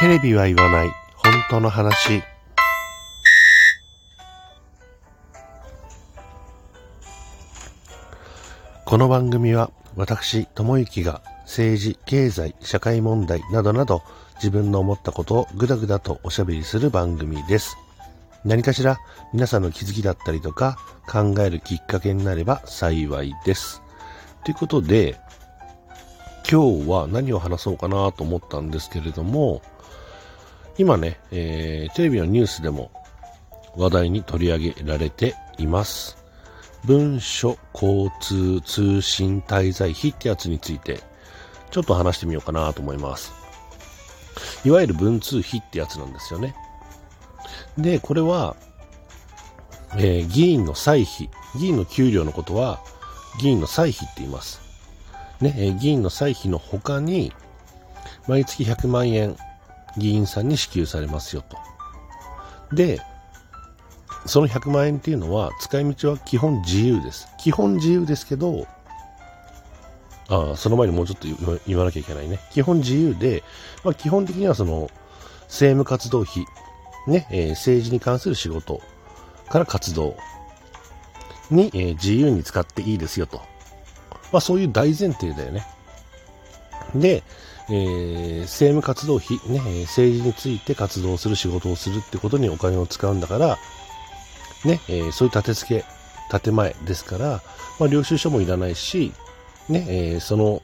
テレビは言わない本当の話この番組は私、ともゆきが政治、経済、社会問題などなど自分の思ったことをぐだぐだとおしゃべりする番組です。何かしら皆さんの気づきだったりとか考えるきっかけになれば幸いです。ということで、今日は何を話そうかなと思ったんですけれども、今ね、えー、テレビのニュースでも話題に取り上げられています。文書交通通信滞在費ってやつについて、ちょっと話してみようかなと思います。いわゆる文通費ってやつなんですよね。で、これは、えー、議員の歳費、議員の給料のことは、議員の歳費って言います。ね、えー、議員の歳費の他に、毎月100万円、議員さんに支給されますよと。で、その100万円っていうのは、使い道は基本自由です。基本自由ですけど、ああその前にもうちょっと言わなきゃいけないね。基本自由で、まあ、基本的にはその、政務活動費、ね、えー、政治に関する仕事から活動に、えー、自由に使っていいですよと。まあそういう大前提だよね。で、えー、政務活動費、ね、政治について活動する仕事をするってことにお金を使うんだから、ね、えー、そういう立て付け、建前ですから、まあ領収書もいらないし、ね、えー、その、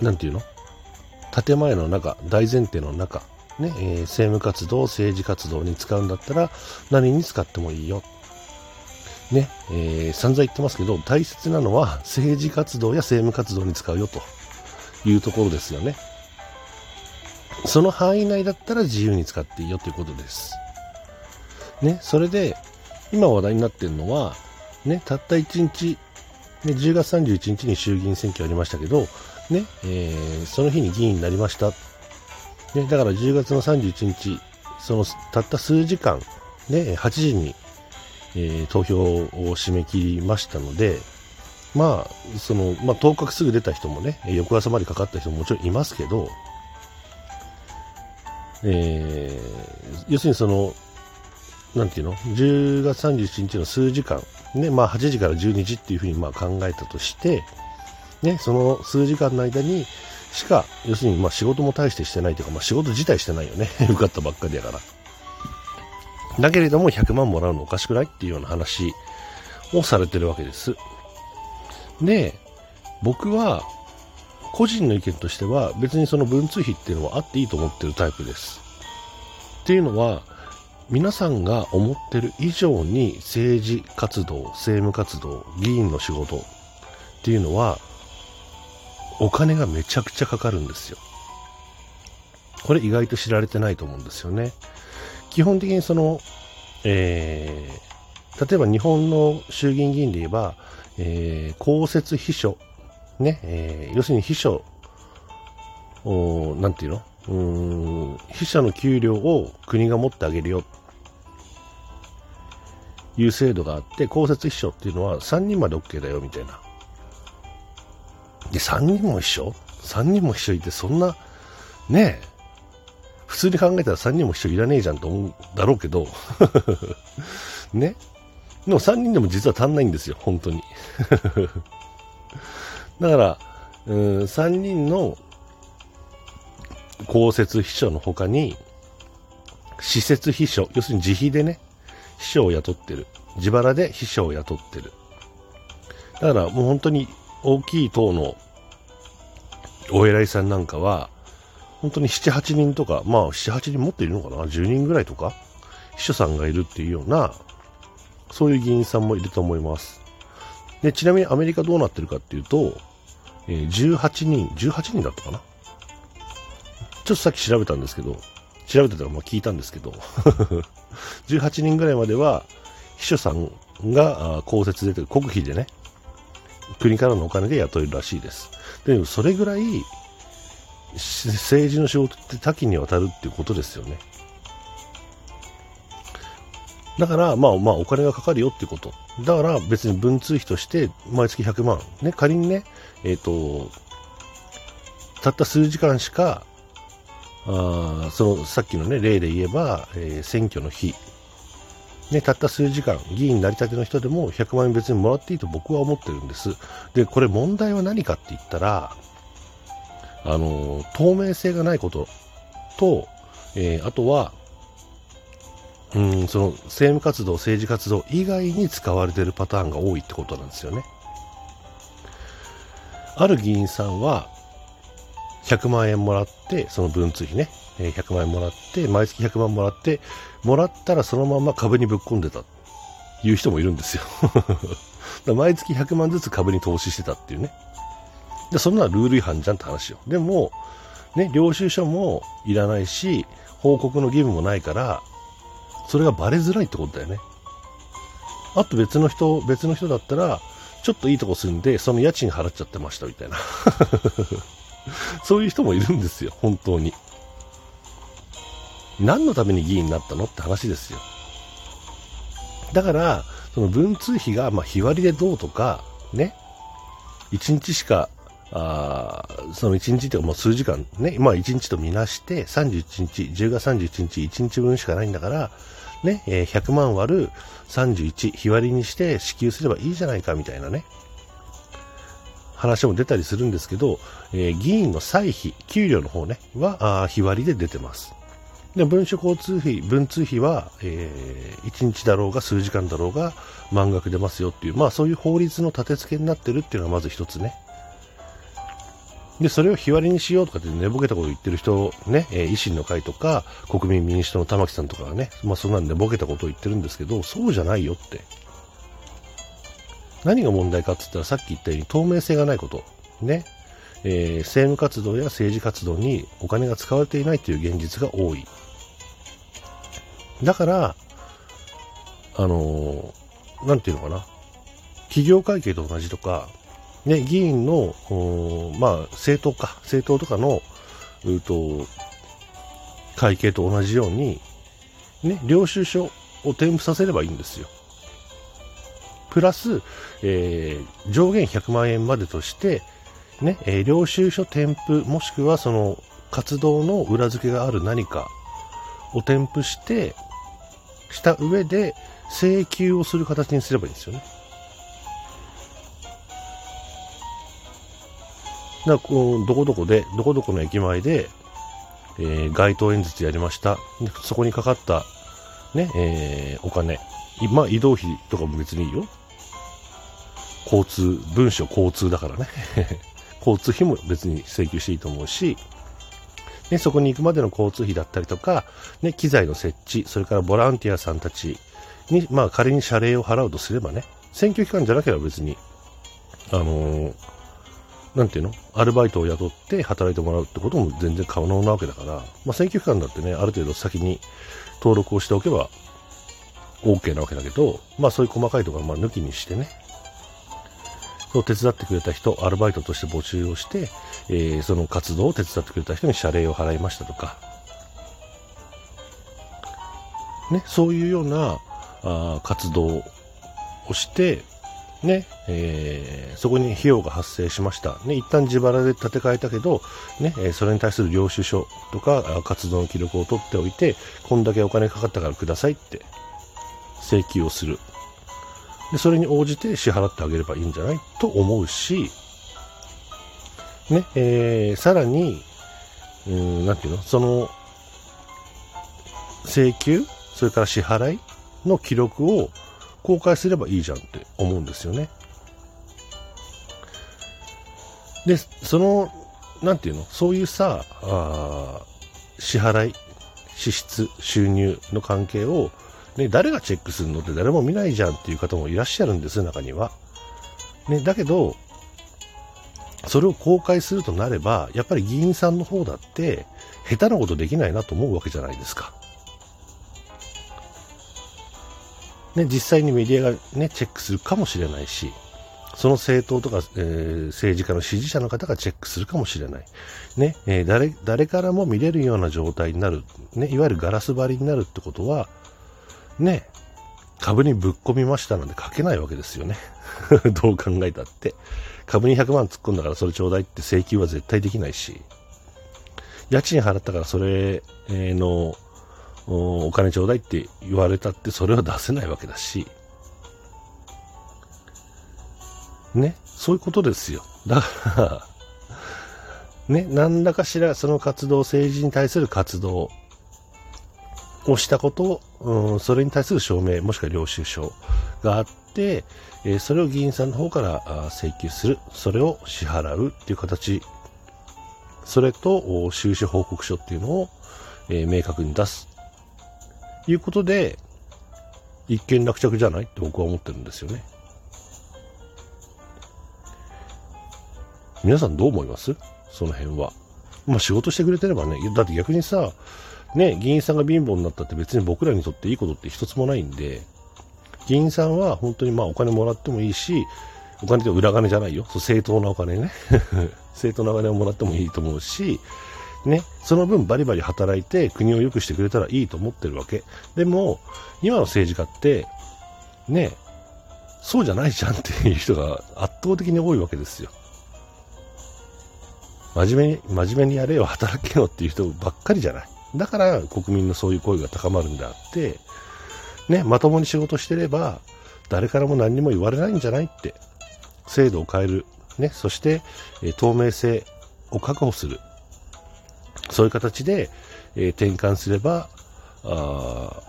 なんていうの？建前の中、大前提の中、ね、えー、政務活動、政治活動に使うんだったら何に使ってもいいよ。ね、えー、散々言ってますけど、大切なのは政治活動や政務活動に使うよというところですよね。その範囲内だったら自由に使っていいよということです。ね、それで、今話題になってるのは、ね、たった1日、ね、10月31日に衆議院選挙ありましたけど、ね、えー、その日に議員になりましたね、だから10月の31日、そのたった数時間で8時に、えー、投票を締め切りましたので、まあ、その、まあ、当確すぐ出た人もね、翌朝までかかった人ももちろんいますけど、えー、要するにその、なんていうの ?10 月31日の数時間、ね、まあ8時から12時っていうふうにまあ考えたとして、ね、その数時間の間に、しか、要するにまあ仕事も大してしてないというか、まあ、仕事自体してないよね。受かったばっかりやから。だけれども100万もらうのおかしくないっていうような話をされてるわけです。で、僕は、個人の意見としては別にその文通費っていうのはあっていいと思ってるタイプです。っていうのは、皆さんが思ってる以上に政治活動、政務活動、議員の仕事っていうのはお金がめちゃくちゃかかるんですよ。これ意外と知られてないと思うんですよね。基本的にその、えー、例えば日本の衆議院議員で言えば、えー、公設秘書、ね、えー、要するに秘書、おなんていうの？うん、秘書の給料を国が持ってあげるよ、いう制度があって、公設秘書っていうのは3人まで OK だよ、みたいな。で、3人も一緒 ?3 人も一緒いて、そんな、ねえ、普通に考えたら3人も一緒いらねえじゃんと思うだろうけど、ね。でも3人でも実は足んないんですよ、本当に。だから、うん、3人の公設秘書の他に、施設秘書、要するに自費でね、秘書を雇ってる。自腹で秘書を雇ってる。だからもう本当に大きい党のお偉いさんなんかは、本当に7、8人とか、まあ7、8人持っているのかな ?10 人ぐらいとか、秘書さんがいるっていうような、そういう議員さんもいると思います。で、ちなみにアメリカどうなってるかっていうと、え、18人、18人だったかな？ちょっとさっき調べたんですけど、調べてたらまあ聞いたんですけど、18人ぐらいまでは、秘書さんが公設出てる国費でね、国からのお金で雇えるらしいです。でもそれぐらい政治の仕事って多岐にわたるっていうことですよね。だから、まあまあお金がかかるよってこと。だから別に文通費として毎月100万。ね、仮にね、えっ、ー、と、たった数時間しか、あそのさっきの、ね、例で言えば、えー、選挙の日、ね、たった数時間、議員になりたての人でも100万円別にもらっていいと僕は思ってるんです。で、これ問題は何かって言ったら、あの透明性がないことと、えー、あとは、うん、その政務活動、政治活動以外に使われているパターンが多いってことなんですよね。ある議員さんは、100万円もらって、その文通費ね、100万円もらって、毎月100万もらって、もらったらそのまま株にぶっ込んでた、いう人もいるんですよ 毎月100万ずつ株に投資してたっていうね。で、そんなルール違反じゃんって話よ。でも、ね、領収書もいらないし、報告の義務もないから、それがバレづらいってことだよね。あと別の人、別の人だったら、ちょっといいとこ住んで、その家賃払っちゃってましたみたいな。そういう人もいるんですよ、本当に。何のために議員になったのって話ですよ。だから、その文通費が、まあ、日割りでどうとか、ね、1日しか、あその1日というかもう数時間ね、まあ1日とみなして、31日、10月31日、1日分しかないんだから、ね、え、100万割る31、日割りにして支給すればいいじゃないかみたいなね、話も出たりするんですけど、えー、議員の歳費、給料の方ね、は、あ日割りで出てます。で、文書交通費、文通費は、えー、1日だろうが数時間だろうが満額出ますよっていう、まあそういう法律の立て付けになってるっていうのがまず一つね。で、それを日割りにしようとかって寝ぼけたこと言ってる人、ね、えー、維新の会とか、国民民主党の玉木さんとかはね、まあそんな寝ぼけたことを言ってるんですけど、そうじゃないよって。何が問題かって言ったらさっき言ったように透明性がないこと。ね。えー、政務活動や政治活動にお金が使われていないという現実が多い。だから、あのー、なんていうのかな。企業会計と同じとか、ね、議員の、まあ、政党か、政党とかの、うと、会計と同じように、ね、領収書を添付させればいいんですよ。プラス、えー、上限100万円までとして、ね、えー、領収書添付、もしくはその活動の裏付けがある何かを添付して、した上で請求をする形にすればいいんですよね。だこうどこどこで、どこどこの駅前で、えー、街頭演説やりました。でそこにかかった、ね、えー、お金。まあ、移動費とかも別にいいよ。交通、文書交通だからね。交通費も別に請求していいと思うし、ね、そこに行くまでの交通費だったりとか、ね、機材の設置、それからボランティアさんたちに、まあ仮に謝礼を払うとすればね、選挙期間じゃなければ別に、あのー、なんていうの？アルバイトを雇って働いてもらうってことも全然可能なわけだから、まあ、選挙期間だってね、ある程度先に登録をしておけば OK なわけだけど、まあそういう細かいところはま抜きにしてね、そう手伝ってくれた人、アルバイトとして募集をして、えー、その活動を手伝ってくれた人に謝礼を払いましたとか、ね、そういうようなあ活動をして、ね、えー、そこに費用が発生しました。ね、一旦自腹で建て替えたけど、ね、それに対する領収書とか活動の記録を取っておいて、こんだけお金かかったからくださいって請求をする。で、それに応じて支払ってあげればいいんじゃない？と思うし、ね、えー、さらに、うん、なんていうの？その、請求？それから支払い？の記録を公開すればいいじゃんって思うんですよね。で、その、なんていうの？そういうさ、あ支払い、支出、収入の関係を、ね、誰がチェックするのって誰も見ないじゃんっていう方もいらっしゃるんです中には。ね、だけど、それを公開するとなれば、やっぱり議員さんの方だって、下手なことできないなと思うわけじゃないですか。ね、実際にメディアがね、チェックするかもしれないし、その政党とか、えー、政治家の支持者の方がチェックするかもしれない。ね、えー、誰、誰からも見れるような状態になる。ね、いわゆるガラス張りになるってことは、ね、株にぶっ込みましたなんて書けないわけですよね。どう考えたって。株に100万突っ込んだからそれちょうだいって請求は絶対できないし。家賃払ったからそれのお金ちょうだいって言われたってそれは出せないわけだし、ね、そういうことですよ。だから ね、何らかしらその活動、政治に対する活動をしたことを、うん、それに対する証明、もしくは領収書があって、えー、それを議員さんの方から請求する、それを支払うっていう形、それと収支報告書っていうのを、え、明確に出す。いうことで、一件落着じゃない？って僕は思ってるんですよね。皆さんどう思います？その辺は。まあ仕事してくれてればね、だって逆にさ、ね、議員さんが貧乏になったって別に僕らにとっていいことって一つもないんで、議員さんは本当にまあお金もらってもいいし、お金って裏金じゃないよ。そう正当なお金ね。正当なお金をもらってもいいと思うし、ね、その分バリバリ働いて国を良くしてくれたらいいと思ってるわけ。でも、今の政治家って、ね、そうじゃないじゃんっていう人が圧倒的に多いわけですよ。真面目に、真面目にやれよ、働けよっていう人ばっかりじゃない。だから国民のそういう声が高まるんであって、ね、まともに仕事してれば、誰からも何にも言われないんじゃないって、制度を変える、ね、そして、え透明性を確保する。そういう形で、えー、転換すれば、あ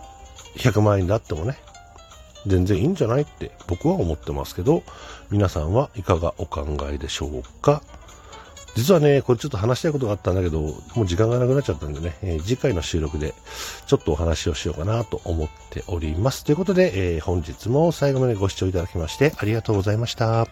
100万円であってもね、全然いいんじゃないって僕は思ってますけど、皆さんはいかがお考えでしょうか？実はね、これちょっと話したいことがあったんだけど、もう時間がなくなっちゃったんでね、えー、次回の収録でちょっとお話をしようかなと思っております。ということで、えー、本日も最後までご視聴いただきましてありがとうございました。